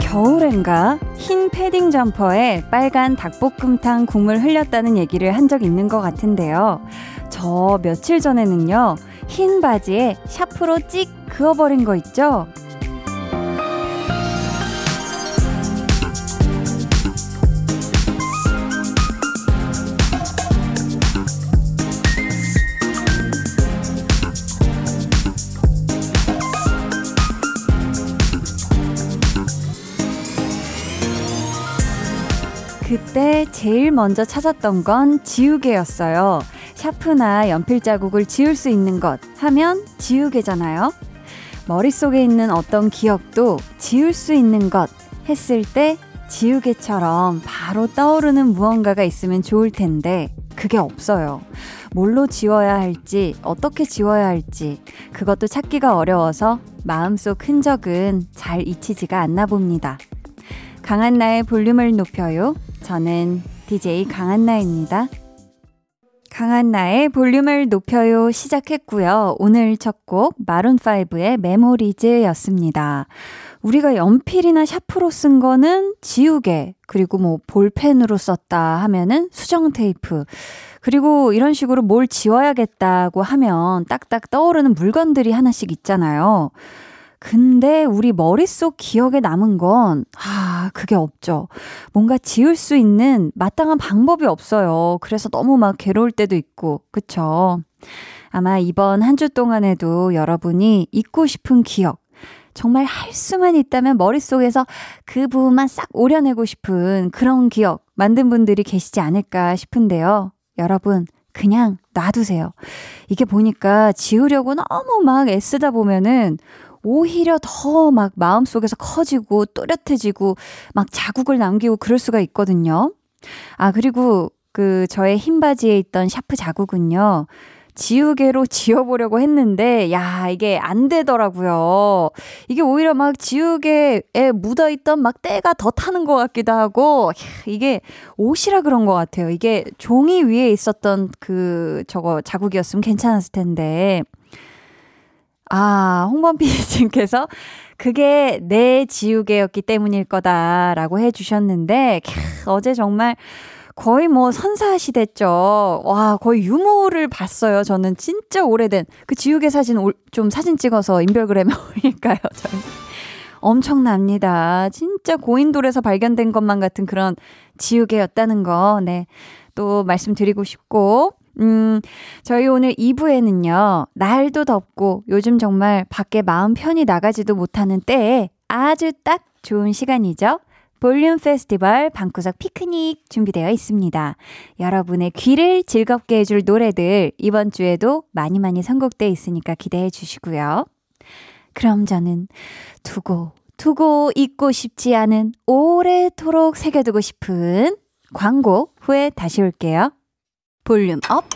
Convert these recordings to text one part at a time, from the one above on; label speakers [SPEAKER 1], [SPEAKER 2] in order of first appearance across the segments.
[SPEAKER 1] 겨울엔가 흰 패딩 점퍼에 빨간 닭볶음탕 국물 흘렸다는 얘기를 한 적 있는 것 같은데요. 저 며칠 전에는요, 흰 바지에 샤프로 찍 그어버린 거 있죠? 제일 먼저 찾았던 건 지우개였어요. 샤프나 연필 자국을 지울 수 있는 것 하면 지우개잖아요. 머릿속에 있는 어떤 기억도 지울 수 있는 것 했을 때 지우개처럼 바로 떠오르는 무언가가 있으면 좋을 텐데 그게 없어요. 뭘로 지워야 할지, 어떻게 지워야 할지, 그것도 찾기가 어려워서 마음속 흔적은 잘 잊히지가 않나 봅니다. 강한 나의 볼륨을 높여요. 저는 DJ 강한나입니다. 강한나의 볼륨을 높여요 시작했고요. 오늘 첫 곡 마룬5의 메모리즈였습니다. 우리가 연필이나 샤프로 쓴 거는 지우개, 그리고 뭐 볼펜으로 썼다 하면은 수정 테이프, 그리고 이런 식으로 뭘 지워야겠다고 하면 딱딱 떠오르는 물건들이 하나씩 있잖아요. 근데 우리 머릿속 기억에 남은 건, 아, 그게 없죠. 뭔가 지울 수 있는 마땅한 방법이 없어요. 그래서 너무 막 괴로울 때도 있고, 그쵸? 아마 이번 한 주 동안에도 여러분이 잊고 싶은 기억, 정말 할 수만 있다면 머릿속에서 그 부분만 싹 오려내고 싶은 그런 기억 만든 분들이 계시지 않을까 싶은데요. 여러분, 그냥 놔두세요. 이게 보니까 지우려고 너무 막 애쓰다 보면은 오히려 더 막 마음속에서 커지고 또렷해지고 막 자국을 남기고 그럴 수가 있거든요. 아, 그리고 그 저의 흰 바지에 있던 샤프 자국은요. 지우개로 지워보려고 했는데, 야, 이게 안 되더라고요. 이게 오히려 막 지우개에 묻어있던 막 때가 더 타는 것 같기도 하고, 이게 옷이라 그런 것 같아요. 이게 종이 위에 있었던 그, 저거 자국이었으면 괜찮았을 텐데. 아, 홍범 PD님께서 그게 내 지우개였기 때문일 거다라고 해주셨는데, 캬, 어제 정말 거의 뭐 선사시됐죠. 와, 거의 유모를 봤어요. 저는 진짜 오래된 그 지우개 사진 좀 사진 찍어서 인별그램에 올릴까요? 저는. 엄청납니다. 진짜 고인돌에서 발견된 것만 같은 그런 지우개였다는 거, 네. 또 말씀드리고 싶고, 음, 저희 오늘 2부에는요, 날도 덥고 요즘 정말 밖에 마음 편히 나가지도 못하는 때에 아주 딱 좋은 시간이죠. 볼륨 페스티벌 방구석 피크닉 준비되어 있습니다. 여러분의 귀를 즐겁게 해줄 노래들 이번 주에도 많이 많이 선곡되어 있으니까 기대해 주시고요. 그럼 저는 두고 두고 잊고 싶지 않은 오래도록 새겨두고 싶은 광고 후에 다시 올게요. volume up,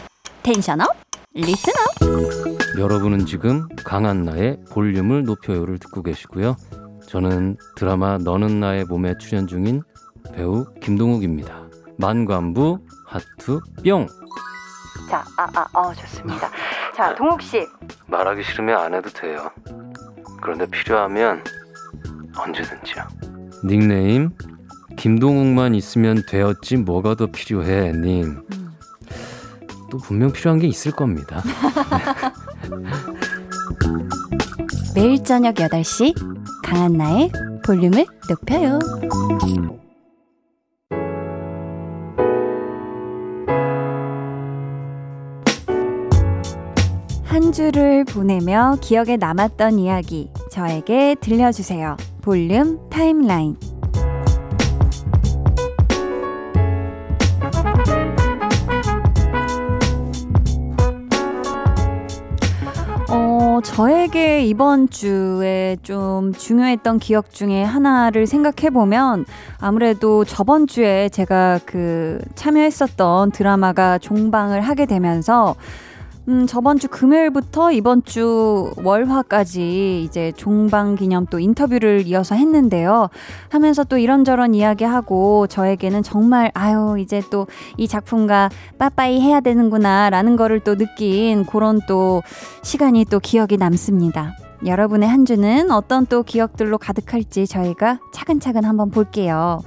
[SPEAKER 1] tension up, listen up.
[SPEAKER 2] 여러분은 지금 강한 나의 볼륨을 높여요를 듣고 계시고요. 저는 드라마 너는 나의 봄에 출연 중인 배우 김동욱입니다. 만관부 하트 뿅.
[SPEAKER 1] 자, 아, 아, 어, 좋습니다. 자, 동욱 씨.
[SPEAKER 2] 말하기 싫으면 안 해도 돼요. 그런데 필요하면 언제든지요. 닉네임 김동욱만 있으면 되었지 뭐가 더 필요해 님. 음. 또 분명 필요한 게 있을 겁니다.
[SPEAKER 1] 매일 저녁 8시 강한나의 볼륨을 높여요. 한 주를 보내며 기억에 남았던 이야기 저에게 들려주세요. 볼륨 타임라인 저에게 이번 주에 좀 중요했던 기억 중에 하나를 생각해 보면 아무래도 저번 주에 제가 그 참여했었던 드라마가 종방을 하게 되면서 음, 저번 주 금요일부터 이번 주 월화까지 이제 종방 기념 또 인터뷰를 이어서 했는데요. 하면서 또 이런저런 이야기하고 저에게는 정말 아유, 이제 또 이 작품과 빠빠이 해야 되는구나 라는 거를 또 느낀 그런 또 시간이 또 기억이 남습니다. 여러분의 한 주는 어떤 또 기억들로 가득할지 저희가 차근차근 한번 볼게요.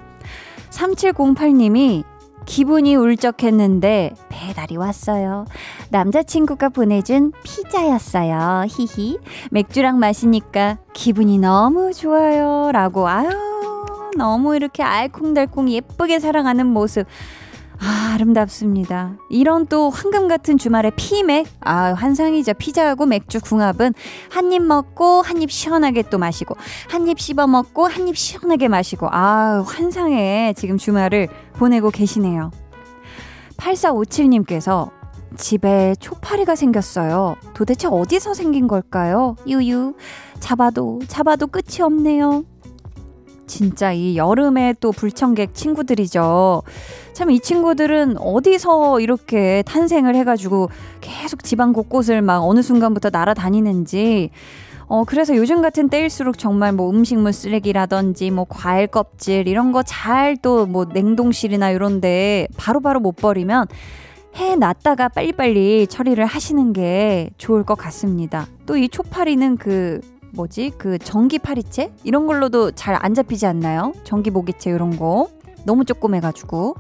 [SPEAKER 1] 3708님이 기분이 울적했는데 배달이 왔어요. 남자친구가 보내준 피자였어요. 히히. 맥주랑 마시니까 기분이 너무 좋아요. 라고, 아유, 너무 이렇게 알콩달콩 예쁘게 사랑하는 모습. 아, 아름답습니다. 이런 또 황금 같은 주말의 피맥. 아, 환상이죠. 피자하고 맥주 궁합은 한 입 먹고 한 입 시원하게 또 마시고 한 입 씹어 먹고 한 입 시원하게 마시고 아, 환상의 지금 주말을 보내고 계시네요. 8457님께서 집에 초파리가 생겼어요. 도대체 어디서 생긴 걸까요? 유유. 잡아도 잡아도 끝이 없네요. 진짜 이 여름에 또 불청객 친구들이죠. 참 이 친구들은 어디서 이렇게 탄생을 해가지고 계속 집안 곳곳을 막 어느 순간부터 날아다니는지 어, 그래서 요즘 같은 때일수록 정말 뭐 음식물 쓰레기라든지 뭐 과일 껍질 이런 거 잘 또 뭐 냉동실이나 이런데 바로바로 못 버리면 해 놨다가 빨리빨리 처리를 하시는 게 좋을 것 같습니다. 또 이 초파리는 그 뭐지 그 전기 파리채 이런 걸로도 잘 안 잡히지 않나요? 전기 모기채 이런 거 너무 조그매가지고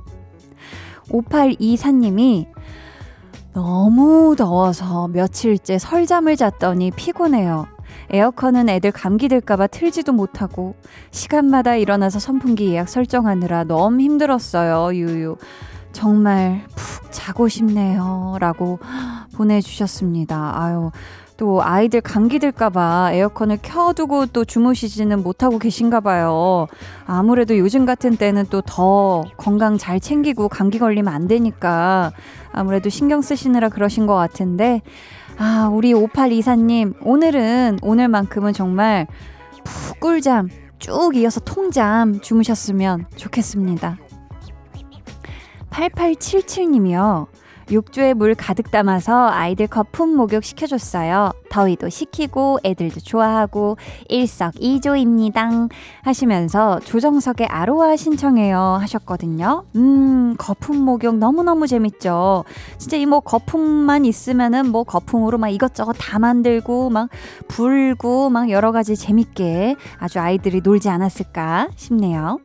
[SPEAKER 1] 5824님이 너무 더워서 며칠째 설잠을 잤더니 피곤해요. 에어컨은 애들 감기 들까봐 틀지도 못하고 시간마다 일어나서 선풍기 예약 설정하느라 너무 힘들었어요. 유유. 정말 푹 자고 싶네요. 라고 보내주셨습니다. 아유, 또 아이들 감기 들까봐 에어컨을 켜두고 또 주무시지는 못하고 계신가 봐요. 아무래도 요즘 같은 때는 또 더 건강 잘 챙기고 감기 걸리면 안 되니까 아무래도 신경 쓰시느라 그러신 것 같은데 아, 우리 5824님, 오늘은, 오늘만큼은 정말 푹 꿀잠, 쭉 이어서 통잠 주무셨으면 좋겠습니다. 8877님이요. 욕조에 물 가득 담아서 아이들 거품 목욕 시켜줬어요. 더위도 식히고 애들도 좋아하고 일석이조입니다. 하시면서 조정석의 아로하 신청해요 하셨거든요. 음, 거품 목욕 너무너무 재밌죠. 진짜 이 뭐 거품만 있으면은 뭐 거품으로 막 이것저것 다 만들고 막 불고 막 여러 가지 재밌게 아주 아이들이 놀지 않았을까 싶네요.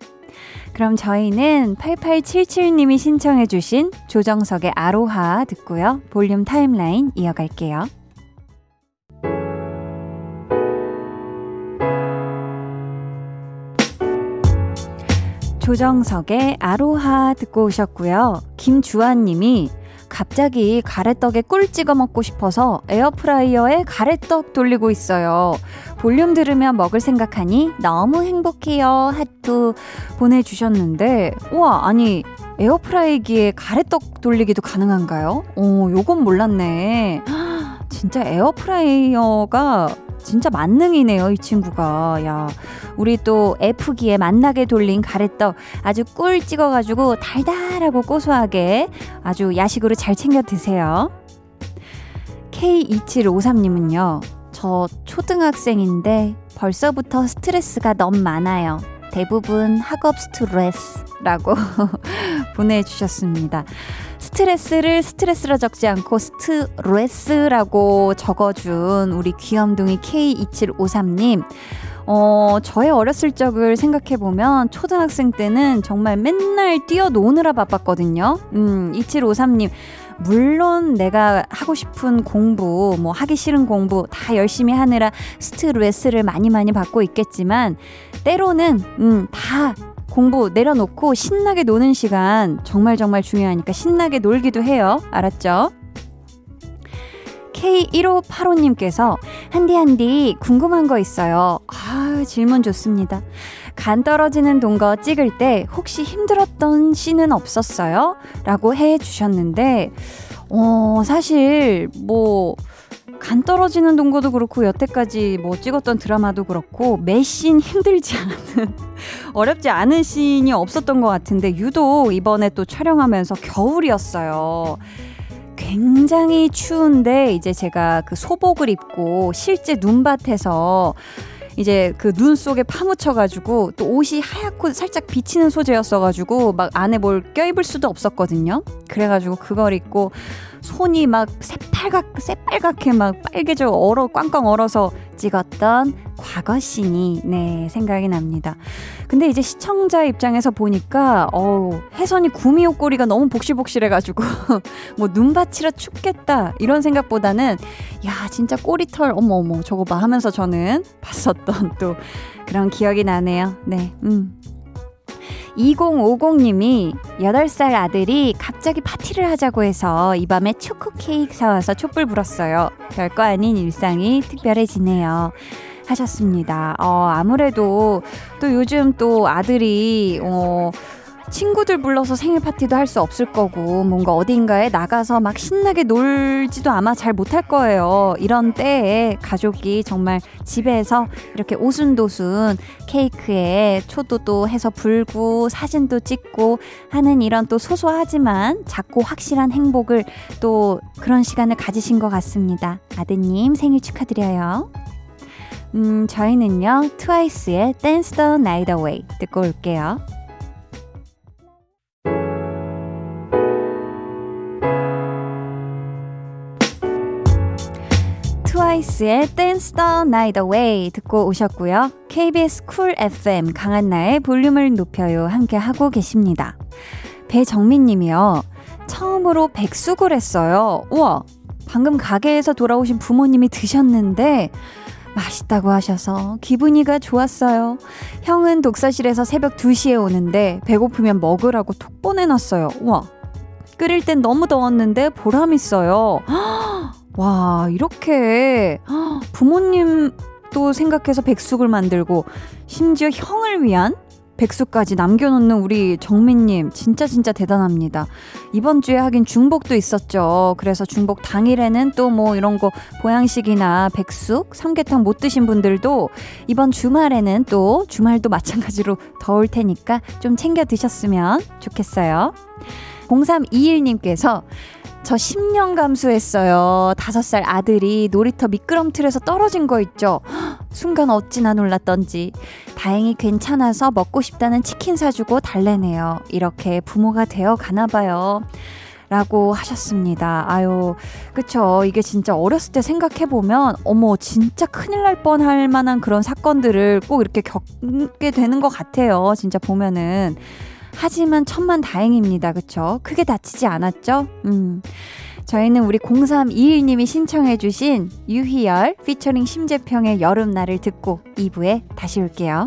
[SPEAKER 1] 그럼 저희는 8877님이 신청해주신 조정석의 아로하 듣고요. 볼륨 타임라인 이어갈게요. 조정석의 아로하 듣고 오셨고요. 김주환님이 갑자기 가래떡에 꿀 찍어 먹고 싶어서 에어프라이어에 가래떡 돌리고 있어요. 볼륨 들으면 먹을 생각하니 너무 행복해요. 하트 보내주셨는데, 우와, 아니, 에어프라이기에 가래떡 돌리기도 가능한가요? 오, 요건 몰랐네. 진짜 에어프라이어가 진짜 만능이네요, 이 친구가. 야, 우리 또 에프기에 맛나게 돌린 가래떡 아주 꿀 찍어가지고 달달하고 고소하게 아주 야식으로 잘 챙겨 드세요. K2753님은요, 저 초등학생인데 벌써부터 스트레스가 너무 많아요. 대부분 학업 스트레스라고 보내주셨습니다. 스트레스를 스트레스로 적지 않고 스트레스라고 적어준 우리 귀염둥이 K2753님. 어, 저의 어렸을 적을 생각해보면 초등학생 때는 정말 맨날 뛰어노느라 바빴거든요. 음, 2753님. 물론 내가 하고 싶은 공부, 뭐 하기 싫은 공부 다 열심히 하느라 스트레스를 많이 많이 받고 있겠지만 때로는 음, 다 공부 내려놓고 신나게 노는 시간 정말 정말 중요하니까 신나게 놀기도 해요. 알았죠? K1585님께서 한디 한디 궁금한 거 있어요. 아, 질문 좋습니다. 간 떨어지는 동거 찍을 때 혹시 힘들었던 씬은 없었어요? 라고 해 주셨는데, 어, 사실 뭐, 간 떨어지는 동거도 그렇고 여태까지 뭐 찍었던 드라마도 그렇고 매씬 힘들지 않은 어렵지 않은 씬이 없었던 것 같은데 유독 이번에 또 촬영하면서 겨울이었어요. 굉장히 추운데 이제 제가 그 소복을 입고 실제 눈밭에서 이제 그 눈 속에 파묻혀가지고 또 옷이 하얗고 살짝 비치는 소재였어가지고 막 안에 뭘 껴입을 수도 없었거든요. 그래가지고 그걸 입고 손이 막 새빨갛, 새빨갛게 막 빨개져 얼어, 꽝꽝 얼어서 찍었던 과거 씬이, 네, 생각이 납니다. 근데 이제 시청자 입장에서 보니까, 어우, 혜선이 구미 옷걸이가 너무 복실복실해가지고, 뭐 눈밭이라 춥겠다, 이런 생각보다는, 야, 진짜 꼬리털, 어머, 어머, 저거 봐 하면서 저는 봤었던 또 그런 기억이 나네요. 네, 음. 2050님이 8살 아들이 갑자기 파티를 하자고 해서 이 밤에 초코 케이크 사와서 촛불 불었어요. 별거 아닌 일상이 특별해지네요. 하셨습니다. 어, 아무래도 또 요즘 또 아들이, 어, 친구들 불러서 생일 파티도 할 수 없을 거고 뭔가 어딘가에 나가서 막 신나게 놀지도 아마 잘 못할 거예요. 이런 때에 가족이 정말 집에서 이렇게 오순도순 케이크에 초도도 해서 불고 사진도 찍고 하는 이런 또 소소하지만 작고 확실한 행복을 또 그런 시간을 가지신 것 같습니다. 아드님 생일 축하드려요. 음, 저희는요, 트와이스의 Dance the Night Away 듣고 올게요. 트와이스의 Dance the Night Away 듣고 오셨고요. KBS Cool FM 강한나의 볼륨을 높여요 함께 하고 계십니다. 배정민 님이요. 처음으로 백숙을 했어요. 우와, 방금 가게에서 돌아오신 부모님이 드셨는데 맛있다고 하셔서 기분이가 좋았어요. 형은 독서실에서 새벽 2시에 오는데 배고프면 먹으라고 톡 보내놨어요. 우와, 끓일 땐 너무 더웠는데 보람 있어요. 와, 이렇게 부모님도 생각해서 백숙을 만들고 심지어 형을 위한 백숙까지 남겨놓는 우리 정민님 진짜 진짜 대단합니다. 이번 주에 하긴 중복도 있었죠. 그래서 중복 당일에는 또 뭐 이런 거 보양식이나 백숙, 삼계탕 못 드신 분들도 이번 주말에는 또 주말도 마찬가지로 더울 테니까 좀 챙겨 드셨으면 좋겠어요. 0321님께서 저 10년 감수했어요. 5살 아들이 놀이터 미끄럼틀에서 떨어진 거 있죠. 순간 어찌나 놀랐던지. 다행히 괜찮아서 먹고 싶다는 치킨 사주고 달래네요. 이렇게 부모가 되어 가나 봐요. 라고 하셨습니다. 아유, 그쵸. 이게 진짜 어렸을 때 생각해보면, 어머, 진짜 큰일 날 뻔할 만한 그런 사건들을 꼭 이렇게 겪게 되는 것 같아요. 진짜 보면은. 하지만 천만 다행입니다. 그쵸? 크게 다치지 않았죠? 음. 저희는 우리 0321님이 신청해주신 유희열 피처링 심재평의 여름날을 듣고 2부에 다시 올게요.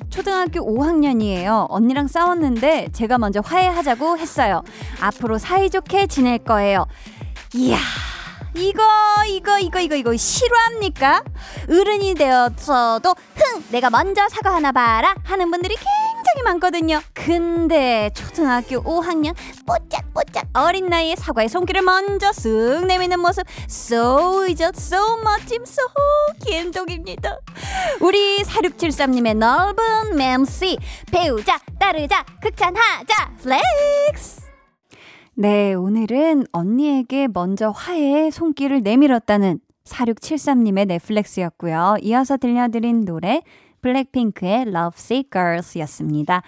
[SPEAKER 1] 초등학교 5학년이에요. 언니랑 싸웠는데 제가 먼저 화해하자고 했어요. 앞으로 사이좋게 지낼 거예요. 이야. 이거 이거 이거 이거 이거 실화입니까? 어른이 되었어도 흥 내가 먼저 사과하나 봐라 하는 분들이 굉장히 많거든요. 근데 초등학교 5학년 뽀짝뽀짝 어린 나이에 사과의 손길을 먼저 쓱 내미는 모습 so 의젓 so 멋짐 so 감동입니다. 우리 4673님의 넓은 맴씨 배우자 따르자 극찬하자 flex 네, 오늘은 언니에게 먼저 화해의 손길을 내밀었다는 4673님의 네, flex였고요. 이어서 들려드린 노래 블랙핑크의 Lovesick Girls 였습니다.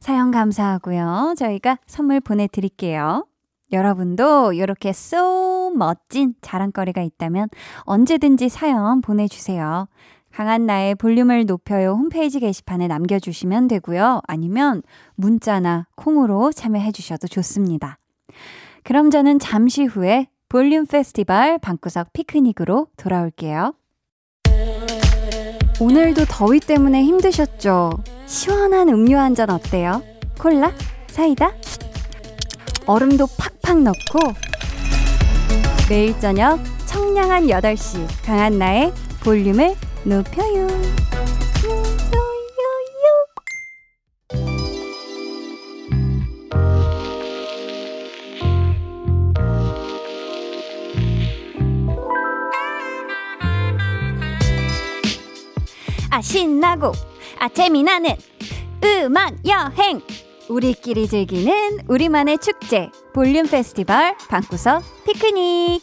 [SPEAKER 1] 사연 감사하고요. 저희가 선물 보내드릴게요. 여러분도 이렇게 so 멋진 자랑거리가 있다면 언제든지 사연 보내주세요. 강한 나의 볼륨을 높여요 홈페이지 게시판에 남겨주시면 되고요. 아니면 문자나 콩으로 참여해 주셔도 좋습니다. 그럼 저는 잠시 후에 볼륨 페스티벌 방구석 피크닉으로 돌아올게요. 오늘도 더위 때문에 힘드셨죠? 시원한 음료 한 잔 어때요? 콜라? 사이다? 얼음도 팍팍 넣고 매일 저녁 청량한 8시 강한 나의 볼륨을 높여요. 신나고 아 재미나는 음악 여행. 우리끼리 즐기는 우리만의 축제 볼륨 페스티벌 방구석 피크닉.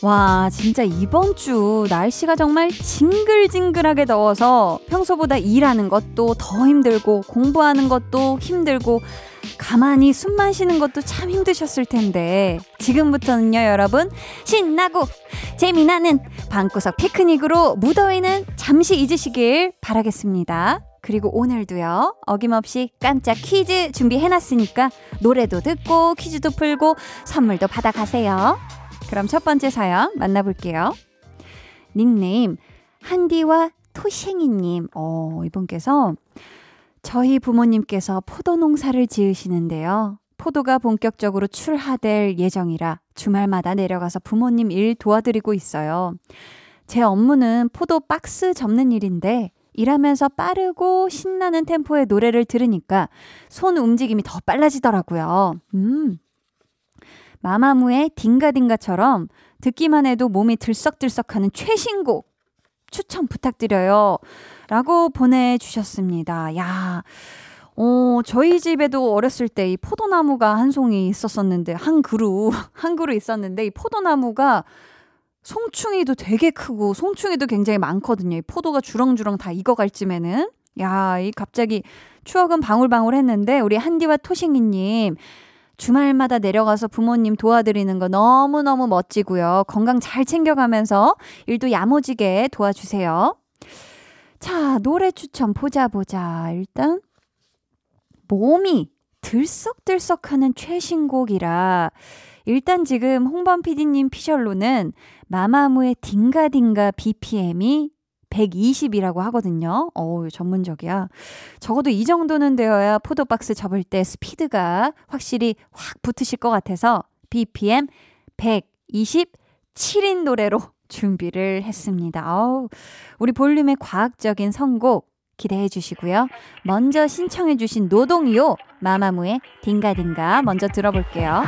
[SPEAKER 1] 와, 진짜 이번 주 날씨가 정말 징글징글하게 더워서 평소보다 일하는 것도 더 힘들고 공부하는 것도 힘들고 가만히 숨만 쉬는 것도 참 힘드셨을 텐데 지금부터는요 여러분 신나고 재미나는 방구석 피크닉으로 무더위는 잠시 잊으시길 바라겠습니다. 그리고 오늘도요 어김없이 깜짝 퀴즈 준비해놨으니까 노래도 듣고 퀴즈도 풀고 선물도 받아가세요. 그럼 첫 번째 사연 만나볼게요. 닉네임 한디와 토생이님 어, 이분께서 저희 부모님께서 포도 농사를 지으시는데요. 포도가 본격적으로 출하될 예정이라 주말마다 내려가서 부모님 일 도와드리고 있어요. 제 업무는 포도 박스 접는 일인데 일하면서 빠르고 신나는 템포의 노래를 들으니까 손 움직임이 더 빨라지더라고요. 음. 마마무의 딩가딩가처럼 듣기만 해도 몸이 들썩들썩하는 최신곡 추천 부탁드려요. 라고 보내주셨습니다. 야, 어, 저희 집에도 어렸을 때 이 포도나무가 한 송이 있었었는데, 한 그루, 한 그루 있었는데, 이 포도나무가 송충이도 되게 크고, 송충이도 굉장히 많거든요. 이 포도가 주렁주렁 다 익어갈 쯤에는. 야, 이 갑자기 추억은 방울방울 했는데, 우리 한디와 토싱이님, 주말마다 내려가서 부모님 도와드리는 거 너무너무 멋지고요. 건강 잘 챙겨가면서 일도 야무지게 도와주세요. 자, 노래 추천 보자 보자. 일단 몸이 들썩들썩 하는 최신곡이라 일단 지금 홍범 PD님 피셜로는 마마무의 딩가딩가 BPM이 120이라고 하거든요. 어우, 전문적이야. 적어도 이 정도는 되어야 포도박스 접을 때 스피드가 확실히 확 붙으실 것 같아서 BPM 127인 노래로 준비를 했습니다. 어우, 우리 볼륨의 과학적인 선곡 기대해 주시고요. 먼저 신청해 주신 노동요 마마무의 딩가딩가 먼저 들어볼게요.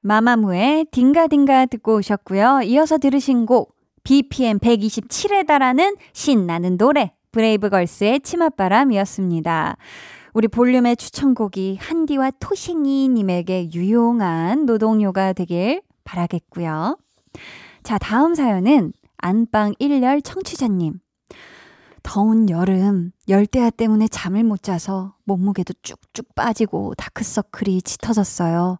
[SPEAKER 1] 마마무의 딩가딩가 듣고 오셨고요. 이어서 들으신 곡 BPM 127에 달하는 신나는 노래 브레이브걸스의 치맛바람이었습니다. 우리 볼륨의 추천곡이 한디와 토싱이 님에게 유용한 노동요가 되길 바라겠고요. 자, 다음 사연은 안방 1열 청취자님. 더운 여름, 열대야 때문에 잠을 못 자서 몸무게도 쭉쭉 빠지고 다크서클이 짙어졌어요.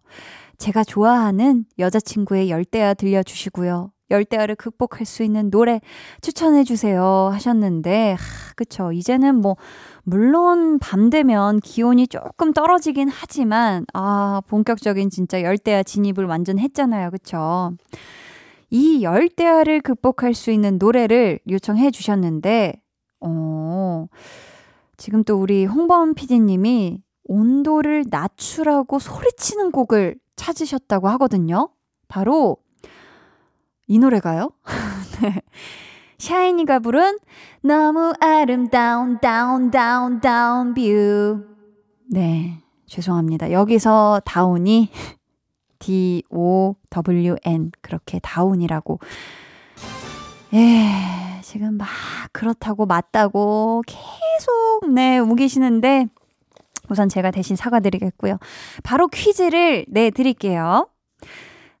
[SPEAKER 1] 제가 좋아하는 여자친구의 열대야 들려주시고요. 열대야를 극복할 수 있는 노래 추천해 주세요 하셨는데, 하, 그쵸. 이제는 뭐, 물론 밤 되면 기온이 조금 떨어지긴 하지만, 아, 본격적인 진짜 열대야 진입을 완전 했잖아요. 그쵸. 이 열대야를 극복할 수 있는 노래를 요청해 주셨는데, 어, 지금 또 우리 홍범 PD님이 온도를 낮추라고 소리치는 곡을 찾으셨다고 하거든요. 바로 이 노래가요? 네. 샤이니가 부른 너무 아름다운 down down down view. 네. 죄송합니다. 여기서 down이 D O W N 그렇게 down이라고. 예. 지금 막 그렇다고 맞다고 계속 네 우기시는데 우선 제가 대신 사과드리겠고요. 바로 퀴즈를 내 드릴게요.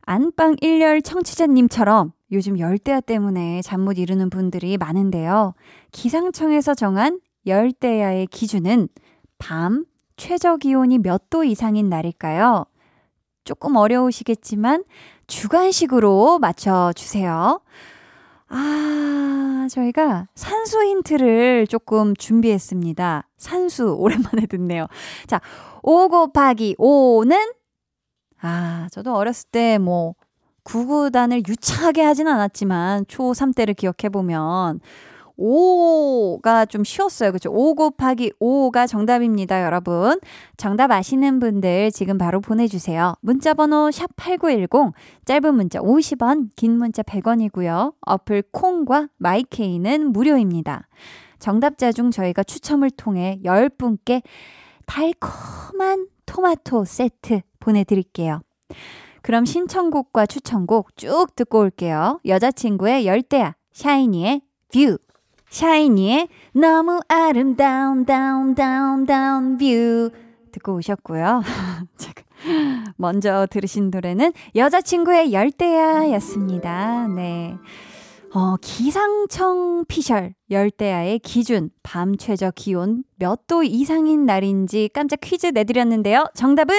[SPEAKER 1] 안방 1열 청취자님처럼 요즘 열대야 때문에 잠 못 이루는 분들이 많은데요. 기상청에서 정한 열대야의 기준은 밤 최저 기온이 몇 도 이상인 날일까요? 조금 어려우시겠지만 주관식으로 맞춰주세요. 아, 저희가 산수 힌트를 조금 준비했습니다. 산수, 오랜만에 듣네요. 자, 5 곱하기 5는? 아, 저도 어렸을 때 뭐, 구구단을 유창하게 하진 않았지만, 초3 때를 기억해보면, 5가 좀 쉬웠어요. 그죠? 5 곱하기 5가 정답입니다, 여러분. 정답 아시는 분들 지금 바로 보내 주세요. 문자 번호 샵8910, 짧은 문자 50원, 긴 문자 100원이고요. 어플 콩과 마이케이는 무료입니다. 정답자 중 저희가 추첨을 통해 10분께 달콤한 토마토 세트 보내 드릴게요. 그럼 신청곡과 추천곡 쭉 듣고 올게요. 여자친구의 열대야, 샤이니의 View. 샤이니의 너무 아름다운 down down down view 듣고 오셨고요. 먼저 들으신 노래는 여자친구의 열대야였습니다. 네. 어, 기상청 피셜 열대야의 기준 밤 최저 기온 몇 도 이상인 날인지 깜짝 퀴즈 내드렸는데요. 정답은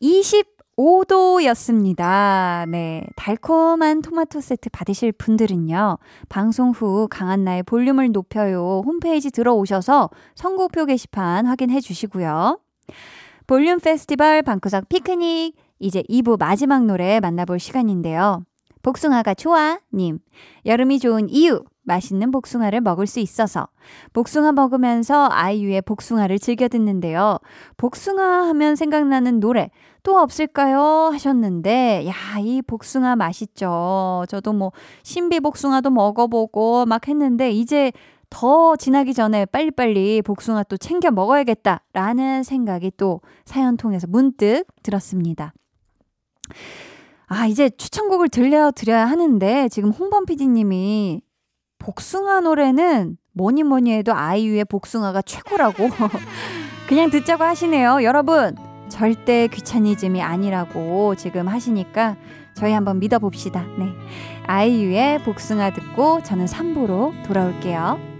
[SPEAKER 1] 20 5도였습니다. 네. 달콤한 토마토 세트 받으실 분들은요. 방송 후 강한나의 볼륨을 높여요. 홈페이지 들어오셔서 선곡표 게시판 확인해 주시고요. 볼륨 페스티벌 방구석 피크닉. 이제 2부 마지막 노래 만나볼 시간인데요. 복숭아가 좋아. 님. 여름이 좋은 이유. 맛있는 복숭아를 먹을 수 있어서 복숭아 먹으면서 아이유의 복숭아를 즐겨 듣는데요. 복숭아 하면 생각나는 노래 또 없을까요? 하셨는데 야, 이 복숭아 맛있죠. 저도 뭐 신비 복숭아도 먹어보고 막 했는데 이제 더 지나기 전에 빨리빨리 복숭아 또 챙겨 먹어야겠다라는 생각이 또 사연 통해서 문득 들었습니다. 아, 이제 추천곡을 들려드려야 하는데 지금 홍범 PD님이 복숭아 노래는 뭐니 뭐니 해도 아이유의 복숭아가 최고라고 그냥 듣자고 하시네요. 여러분, 절대 귀차니즘이 아니라고 지금 하시니까 저희 한번 믿어봅시다. 네. 아이유의 복숭아 듣고 저는 3부로 돌아올게요.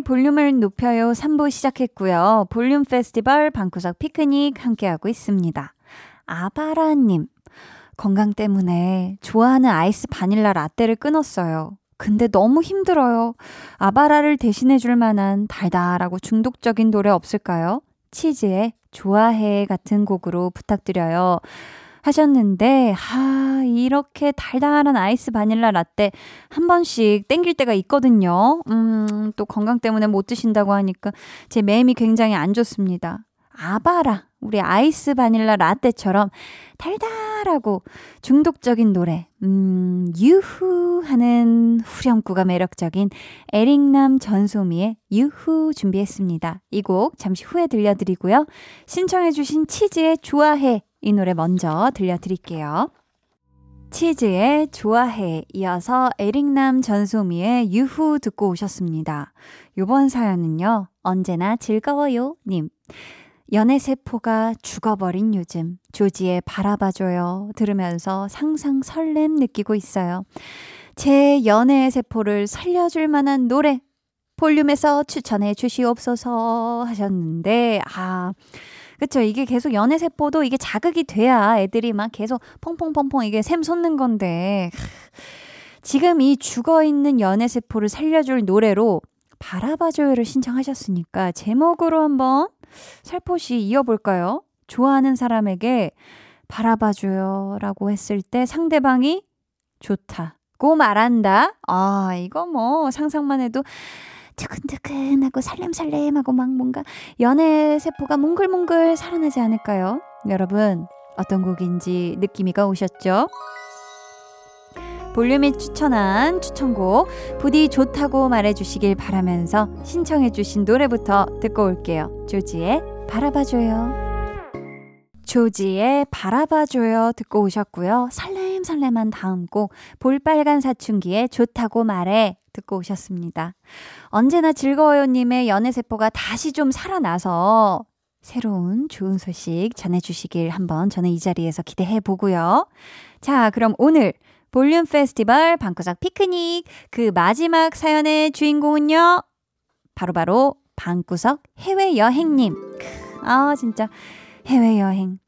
[SPEAKER 1] 볼륨을 높여요 3부 시작했고요. 볼륨 페스티벌 방구석 피크닉 함께하고 있습니다. 아바라님, 건강 때문에 좋아하는 아이스 바닐라 라떼를 끊었어요. 근데 너무 힘들어요. 아바라를 대신해줄 만한 달달하고 중독적인 노래 없을까요? 치즈의 좋아해 같은 곡으로 부탁드려요. 하셨는데, 하, 이렇게 달달한 아이스 바닐라 라떼 한 번씩 땡길 때가 있거든요. 음, 또 건강 때문에 못 드신다고 하니까 제 매임이 굉장히 안 좋습니다. 아바라, 우리 아이스 바닐라 라떼처럼 달달하고 중독적인 노래, 음, 유후 하는 후렴구가 매력적인 에릭남 전소미의 유후 준비했습니다. 이 곡 잠시 후에 들려드리고요. 신청해주신 치즈의 좋아해 이 노래 먼저 들려드릴게요. 치즈의 좋아해 이어서 에릭남 전소미의 유후 듣고 오셨습니다. 요번 사연은요. 언제나 즐거워요 님. 연애 세포가 죽어버린 요즘 조지의 바라봐줘요 들으면서 상상 설렘 느끼고 있어요. 제 연애의 세포를 살려줄 만한 노래 볼륨에서 추천해 주시옵소서 하셨는데 아 그쵸. 이게 계속 연애 세포도 이게 자극이 돼야 애들이 막 계속 펑펑펑펑 이게 샘 솟는 건데. 지금 이 죽어 있는 연애 세포를 살려줄 노래로 바라봐줘요를 신청하셨으니까 제목으로 한번 살포시 이어볼까요? 좋아하는 사람에게 바라봐줘요 라고 했을 때 상대방이 좋다고 말한다. 아, 이거 뭐 상상만 해도 뜨끈뜨끈하고 살렘살렘하고 막 뭔가 연애 세포가 몽글몽글 살아나지 않을까요? 여러분, 어떤 곡인지 느낌이가 오셨죠? 볼륨이 추천한 추천곡 부디 좋다고 말해주시길 바라면서 신청해주신 노래부터 듣고 올게요. 조지의 바라봐줘요. 조지의 바라봐줘요 듣고 오셨고요. 설렘설렘한 다음 곡 볼빨간 사춘기의 좋다고 말해 듣고 오셨습니다. 언제나 즐거워요님의 연애세포가 다시 좀 살아나서 새로운 좋은 소식 전해주시길 한번 저는 이 자리에서 기대해 보고요. 자, 그럼 오늘 볼륨 페스티벌 방구석 피크닉 그 마지막 사연의 주인공은요. 바로바로 바로 방구석 해외여행님. 아, 진짜 해외여행.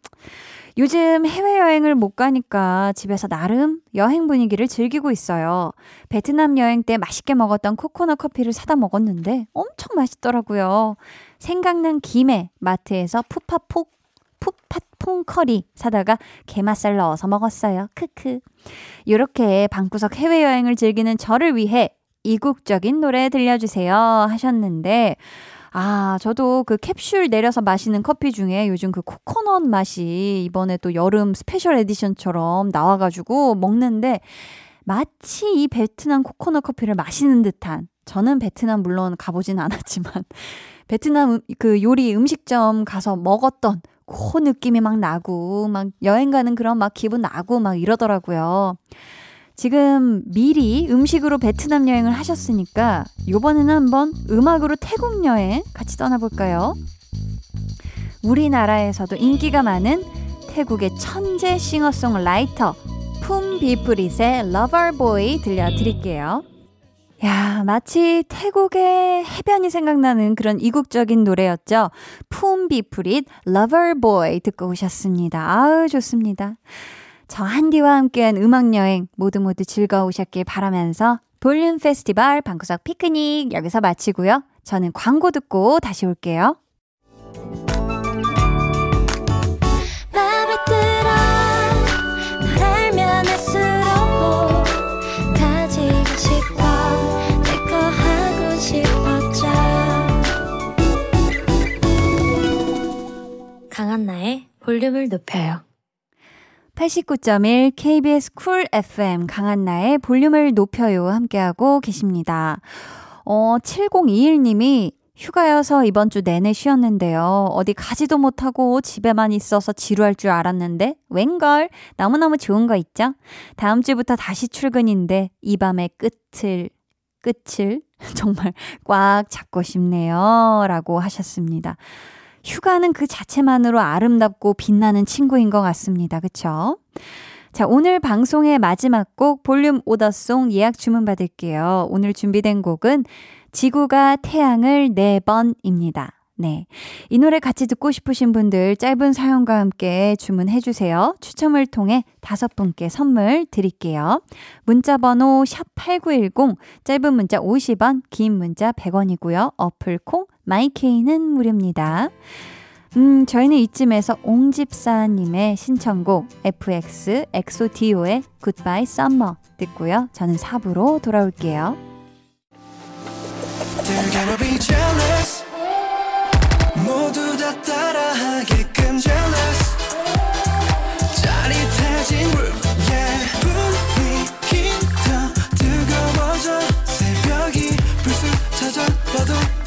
[SPEAKER 1] 요즘 해외여행을 못 가니까 집에서 나름 여행 분위기를 즐기고 있어요. 베트남 여행 때 맛있게 먹었던 코코넛 커피를 사다 먹었는데 엄청 맛있더라고요. 생각난 김에 마트에서 푸파폭, 푸파퐁 커리 사다가 게맛살 넣어서 먹었어요. 크크. 이렇게 방구석 해외여행을 즐기는 저를 위해 이국적인 노래 들려주세요 하셨는데, 아, 저도 그 캡슐 내려서 마시는 커피 중에 요즘 그 코코넛 맛이 이번에 또 여름 스페셜 에디션처럼 나와가지고 먹는데 마치 이 베트남 코코넛 커피를 마시는 듯한 저는 베트남 물론 가보진 않았지만 베트남 그 요리 음식점 가서 먹었던 그 느낌이 막 나고 막 여행 가는 그런 막 기분 나고 막 이러더라고요. 지금 미리 음식으로 베트남 여행을 하셨으니까 요번에는 한번 음악으로 태국 여행 같이 떠나볼까요? 우리나라에서도 인기가 많은 태국의 천재 싱어송라이터 품 비프릿의 Loverboy 들려드릴게요. 야, 마치 태국의 해변이 생각나는 그런 이국적인 노래였죠. 품 비프릿 Loverboy 듣고 오셨습니다. 아우, 좋습니다. 저 한디와 함께한 음악여행 모두 모두 즐거우셨길 바라면서 볼륨 페스티벌 방구석 피크닉 여기서 마치고요. 저는 광고 듣고 다시 올게요. 강한나의 볼륨을 높여요. 89.1 KBS 쿨 FM 강한나의 볼륨을 높여요 함께하고 계십니다. 어, 7021님이 휴가여서 이번 주 내내 쉬었는데요. 어디 가지도 못하고 집에만 있어서 지루할 줄 알았는데 웬걸 너무너무 좋은 거 있죠? 다음 주부터 다시 출근인데 이 밤의 끝을 끝을 정말 꽉 잡고 싶네요. 라고 하셨습니다. 휴가는 그 자체만으로 아름답고 빛나는 친구인 것 같습니다. 그쵸? 자, 오늘 방송의 마지막 곡 볼륨 오더송 예약 주문 받을게요. 오늘 준비된 곡은 지구가 태양을 4번입니다. 네. 이 노래 같이 듣고 싶으신 분들 짧은 사연과 함께 주문해 주세요. 추첨을 통해 다섯 분께 선물 드릴게요. 문자 번호 샵8910 짧은 문자 50원, 긴 문자 100원이고요. 어플 콩 마이케이는 무료입니다. 음, 저희는 이쯤에서 옹집사님의 신청곡 FX 엑소디오의 Goodbye Summer 듣고요. 저는 4부로 돌아올게요. 찾아와도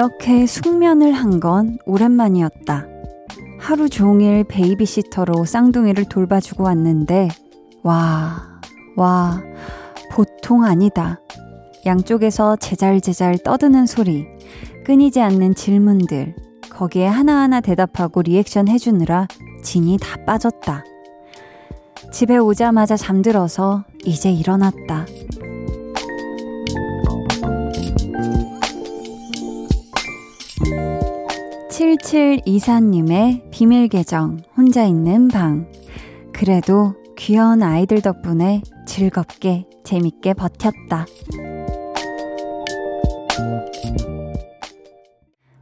[SPEAKER 1] 이렇게 숙면을 한 건 오랜만이었다. 하루 종일 베이비시터로 쌍둥이를 돌봐주고 왔는데, 와, 와, 보통 아니다. 양쪽에서 제잘제잘 떠드는 소리, 끊이지 않는 질문들, 거기에 하나하나 대답하고 리액션 해주느라 진이 다 빠졌다. 집에 오자마자 잠들어서 이제 일어났다. 7724님의 비밀 계정, 혼자 있는 방. 그래도 귀여운 아이들 덕분에 즐겁게, 재밌게 버텼다.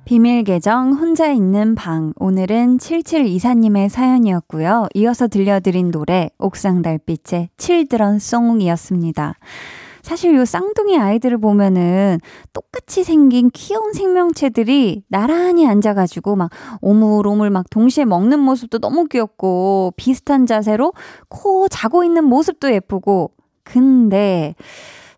[SPEAKER 1] 비밀 계정 혼자 있는 방. 오늘은 7724님의 사연이었고요. 이어서 들려드린 노래 옥상 달빛의 칠드런 송이었습니다. 사실 요 쌍둥이 아이들을 보면은 똑같이 생긴 귀여운 생명체들이 나란히 앉아가지고 막 오물오물 막 동시에 먹는 모습도 너무 귀엽고 비슷한 자세로 코 자고 있는 모습도 예쁘고 근데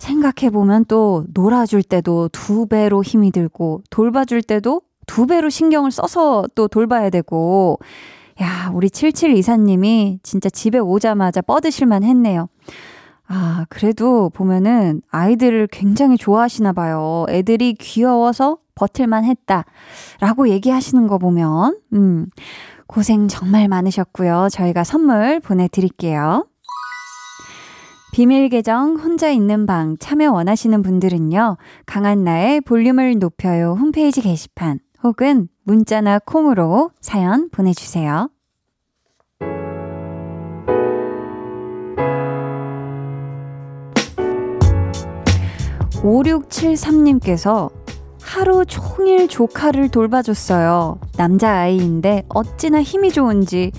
[SPEAKER 1] 생각해보면 또 놀아줄 때도 두 배로 힘이 들고 돌봐줄 때도 두 배로 신경을 써서 또 돌봐야 되고 야, 우리 7724님이 진짜 집에 오자마자 뻗으실만 했네요. 아, 그래도 보면은 아이들을 굉장히 좋아하시나 봐요. 애들이 귀여워서 버틸만 했다. 라고 얘기하시는 거 보면, 음, 고생 정말 많으셨고요. 저희가 선물 보내드릴게요. 비밀 계정 혼자 있는 방 참여 원하시는 분들은요. 강한 나의 볼륨을 높여요 홈페이지 게시판 혹은 문자나 콩으로 사연 보내주세요. 5673님께서 하루 종일 조카를 돌봐줬어요. 남자아이인데 어찌나 힘이 좋은지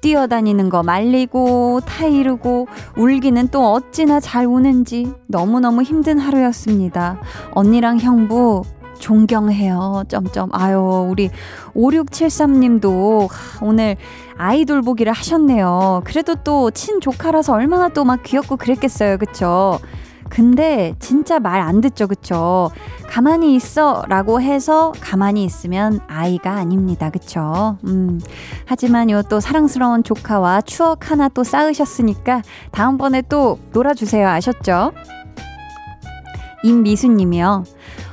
[SPEAKER 1] 뛰어다니는 거 말리고 타이르고 울기는 또 어찌나 잘 우는지 너무너무 힘든 하루였습니다. 언니랑 형부 존경해요. 점점. 아유, 우리 5673님도 오늘 아이돌 보기를 하셨네요. 그래도 또 친조카라서 얼마나 또 막 귀엽고 그랬겠어요. 그쵸? 근데 진짜 말 안 듣죠, 그쵸? 가만히 있어 라고 해서 가만히 있으면 아이가 아닙니다, 그쵸? 음. 하지만 요 또 사랑스러운 조카와 추억 하나 또 쌓으셨으니까 다음번에 또 놀아주세요, 아셨죠? 임미수님이요.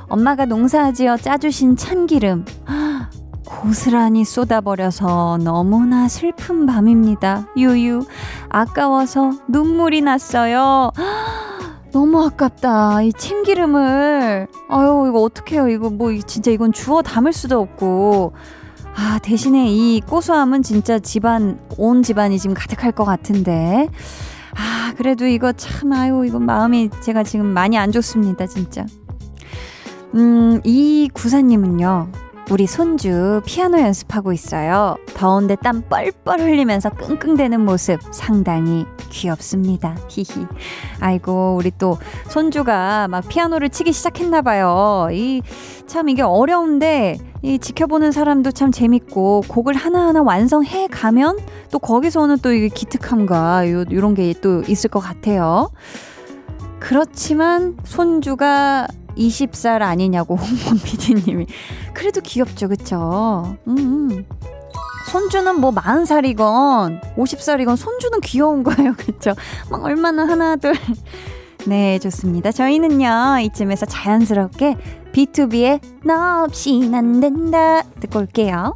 [SPEAKER 1] 엄마가 농사지어 짜주신 참기름. 고스란히 쏟아버려서 너무나 슬픈 밤입니다. 유유. 아까워서 눈물이 났어요. 너무 아깝다. 이 참기름을. 아유, 이거 어떡해요. 이거 뭐, 진짜 이건 주워 담을 수도 없고. 아, 대신에 이 고소함은 진짜 집안, 온 집안이 지금 가득할 것 같은데. 아, 그래도 이거 참, 아유, 이거 마음이 제가 지금 많이 안 좋습니다, 진짜. 음, 이 구사님은요. 우리 손주 피아노 연습하고 있어요. 더운데 땀 뻘뻘 흘리면서 끙끙대는 모습 상당히 귀엽습니다. 히히. 아이고, 우리 또 손주가 막 피아노를 치기 시작했나봐요. 이, 참 이게 어려운데, 이 지켜보는 사람도 참 재밌고, 곡을 하나하나 완성해 가면 또 거기서 오는 또 이게 기특함과 요, 요런 게 또 있을 것 같아요. 그렇지만 손주가 20살 아니냐고 홍범 PD님이. 그래도 귀엽죠, 그쵸? 음, 음. 손주는 뭐 40살이건 50살이건 손주는 귀여운 거예요, 그쵸? 막 얼마나 하나, 둘. 네, 좋습니다. 저희는요, 이쯤에서 자연스럽게 B2B의 너 없인 안 된다 듣고 올게요.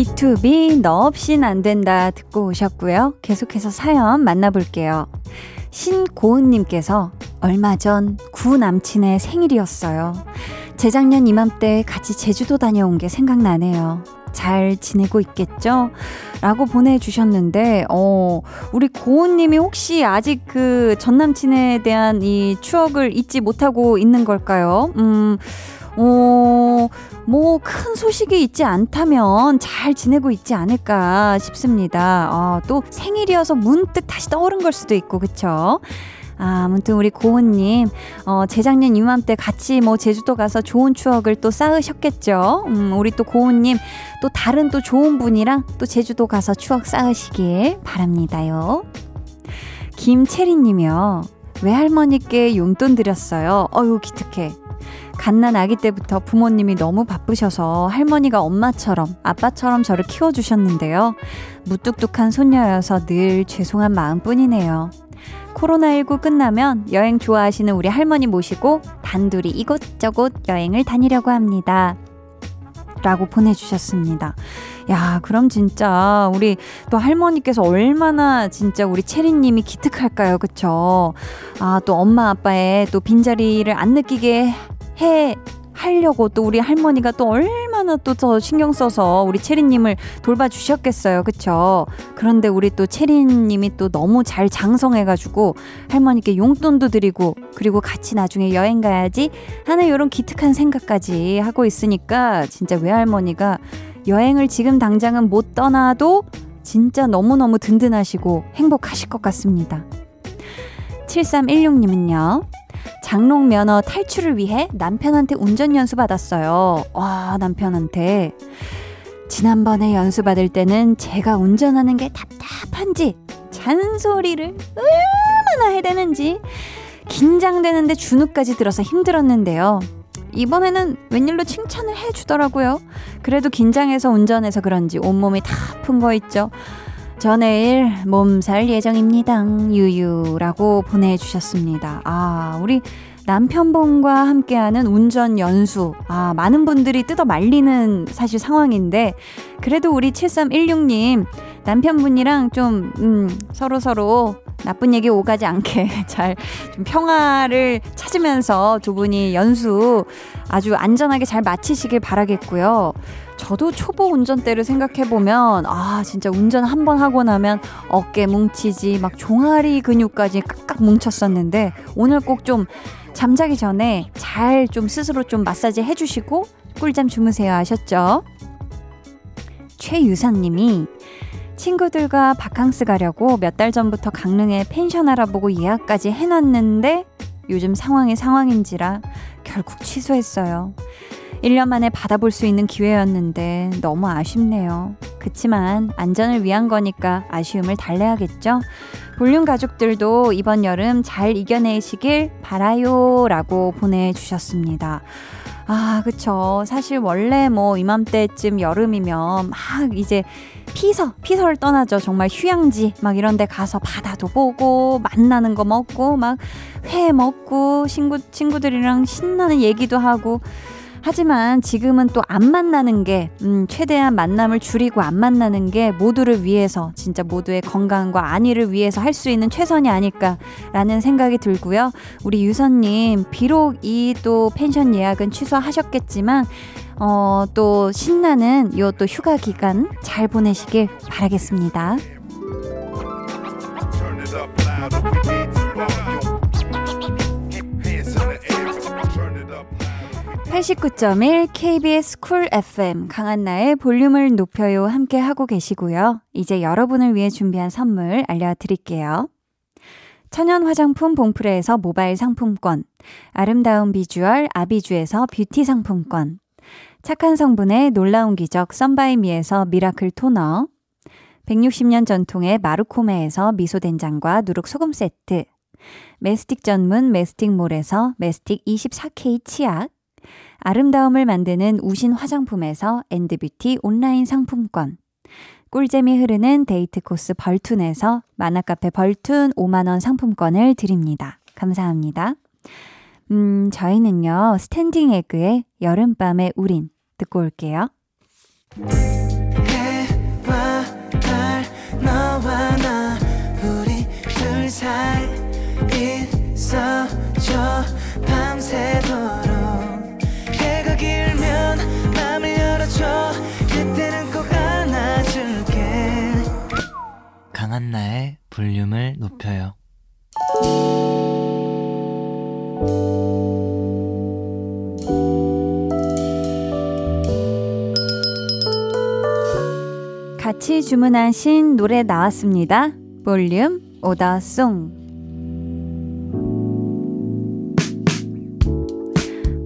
[SPEAKER 1] B2B 너 없인 안 된다 듣고 오셨고요. 계속해서 사연 만나볼게요. 신고은님께서 얼마 전 구 남친의 생일이었어요. 재작년 이맘때 같이 제주도 다녀온 게 생각나네요. 잘 지내고 있겠죠? 라고 보내주셨는데, 어, 우리 고은님이 혹시 아직 그 전 남친에 대한 이 추억을 잊지 못하고 있는 걸까요? 음, 어, 뭐, 큰 소식이 있지 않다면 잘 지내고 있지 않을까 싶습니다. 어, 또 생일이어서 문득 다시 떠오른 걸 수도 있고, 그쵸? 아, 아무튼 우리 고은님, 어, 재작년 이맘때 같이 뭐 제주도 가서 좋은 추억을 또 쌓으셨겠죠? 음, 우리 또 고은님, 또 다른 또 좋은 분이랑 또 제주도 가서 추억 쌓으시길 바랍니다요. 김채리 님이요. 외할머니께 용돈 드렸어요. 어유 기특해. 갓난 아기 때부터 부모님이 너무 바쁘셔서 할머니가 엄마처럼 아빠처럼 저를 키워주셨는데요. 무뚝뚝한 손녀여서 늘 죄송한 마음뿐이네요. 코로나19 끝나면 여행 좋아하시는 우리 할머니 모시고 단둘이 이곳저곳 여행을 다니려고 합니다. 라고 보내주셨습니다. 야, 그럼 진짜 우리 또 할머니께서 얼마나 진짜 우리 체리님이 기특할까요? 그쵸? 아, 또 엄마 아빠의 또 빈자리를 안 느끼게 해 하려고 또 우리 할머니가 또 얼마나 또더 신경 써서 우리 체리님을 돌봐주셨겠어요. 그쵸? 그런데 우리 또 체리님이 또 너무 잘 장성해가지고 할머니께 용돈도 드리고 그리고 같이 나중에 여행 가야지 하는 이런 기특한 생각까지 하고 있으니까 진짜 외할머니가 여행을 지금 당장은 못 떠나도 진짜 너무너무 든든하시고 행복하실 것 같습니다. 7316님은요. 장롱 면허 탈출을 위해 남편한테 운전 연수 받았어요. 와, 남편한테. 지난번에 연수 받을 때는 제가 운전하는 게 답답한지 잔소리를 얼마나 해대는지 긴장되는데 준우까지 들어서 힘들었는데요. 이번에는 웬일로 칭찬을 해주더라고요. 그래도 긴장해서 운전해서 그런지 온몸이 다 아픈 거 있죠. 저 내일 몸살 예정입니다. 유유라고 보내주셨습니다. 아, 우리 남편분과 함께하는 운전 연수. 아, 많은 분들이 뜯어 말리는 사실 상황인데, 그래도 우리 7316님, 남편분이랑 좀, 음, 서로서로 나쁜 얘기 오가지 않게 잘 좀 평화를 찾으면서 두 분이 연수 아주 안전하게 잘 마치시길 바라겠고요. 저도 초보 운전대를 생각해보면, 아, 진짜 운전 한 번 하고 나면 어깨 뭉치지, 막 종아리 근육까지 깍깍 뭉쳤었는데, 오늘 꼭 좀 잠자기 전에 잘 좀 스스로 좀 마사지 해주시고, 꿀잠 주무세요 하셨죠? 최유선님이 친구들과 바캉스 가려고 몇 달 전부터 강릉에 펜션 알아보고 예약까지 해놨는데 요즘 상황이 상황인지라 결국 취소했어요. 1년 만에 받아볼 수 있는 기회였는데 너무 아쉽네요. 그치만 안전을 위한 거니까 아쉬움을 달래야겠죠? 볼륨 가족들도 이번 여름 잘 이겨내시길 바라요 라고 보내주셨습니다. 아, 그쵸. 사실 원래 뭐 이맘때쯤 여름이면 막 이제 피서, 피서를 떠나죠. 정말 휴양지 막 이런 데 가서 바다도 보고 만나는 거 먹고 막 회 먹고 친구, 친구들이랑 신나는 얘기도 하고 하지만 지금은 또 안 만나는 게, 음, 최대한 만남을 줄이고 안 만나는 게 모두를 위해서, 진짜 모두의 건강과 안위를 위해서 할 수 있는 최선이 아닐까라는 생각이 들고요. 우리 유선님, 비록 이 또 펜션 예약은 취소하셨겠지만, 어, 또 신나는 요 또 휴가 기간 잘 보내시길 바라겠습니다. 89.1 KBS 쿨 FM 강한나의 볼륨을 높여요 함께 하고 계시고요. 이제 여러분을 위해 준비한 선물 알려드릴게요. 천연 화장품 봉프레에서 모바일 상품권, 아름다운 비주얼 아비주에서 뷰티 상품권, 착한 성분의 놀라운 기적 썬바이미에서 미라클 토너, 160년 전통의 마루코메에서 미소된장과 누룩소금 세트, 메스틱 전문 메스틱몰에서 메스틱 24K 치약, 아름다움을 만드는 우신 화장품에서 엔드뷰티 온라인 상품권. 꿀잼이 흐르는 데이트 코스 벌툰에서 만화카페 벌툰 5만원 상품권을 드립니다. 감사합니다. 음, 저희는요, 스탠딩 에그의 여름밤의 우린 듣고 올게요. 해와 달, 너와 나, 우리 둘 사이 있어줘, 밤새도록. 길면 맘을 열어줘 그때는 꼭 안아줄게 강한나의 볼륨을 높여요 같이 주문하신 노래 나왔습니다 볼륨 오더송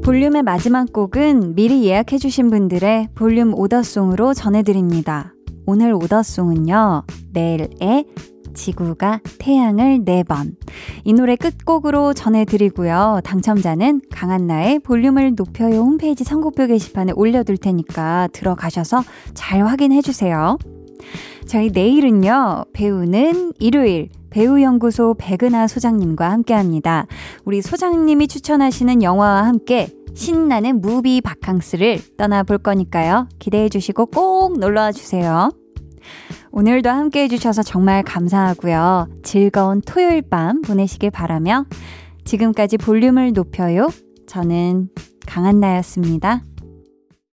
[SPEAKER 1] 볼륨의 마지막 곡은 미리 예약해주신 분들의 볼륨 오더송으로 전해드립니다. 오늘 오더송은요, 내일의 지구가 태양을 4번. 이 노래 끝곡으로 전해드리고요. 당첨자는 강한나의 볼륨을 높여요 홈페이지 선곡표 게시판에 올려둘 테니까 들어가셔서 잘 확인해주세요. 저희 내일은요, 배우는 일요일, 배우연구소 백은하 소장님과 함께 합니다. 우리 소장님이 추천하시는 영화와 함께 신나는 무비 바캉스를 떠나볼 거니까요. 기대해 주시고 꼭 놀러와 주세요. 오늘도 함께 해주셔서 정말 감사하고요. 즐거운 토요일 밤 보내시길 바라며 지금까지 볼륨을 높여요. 저는 강한나였습니다.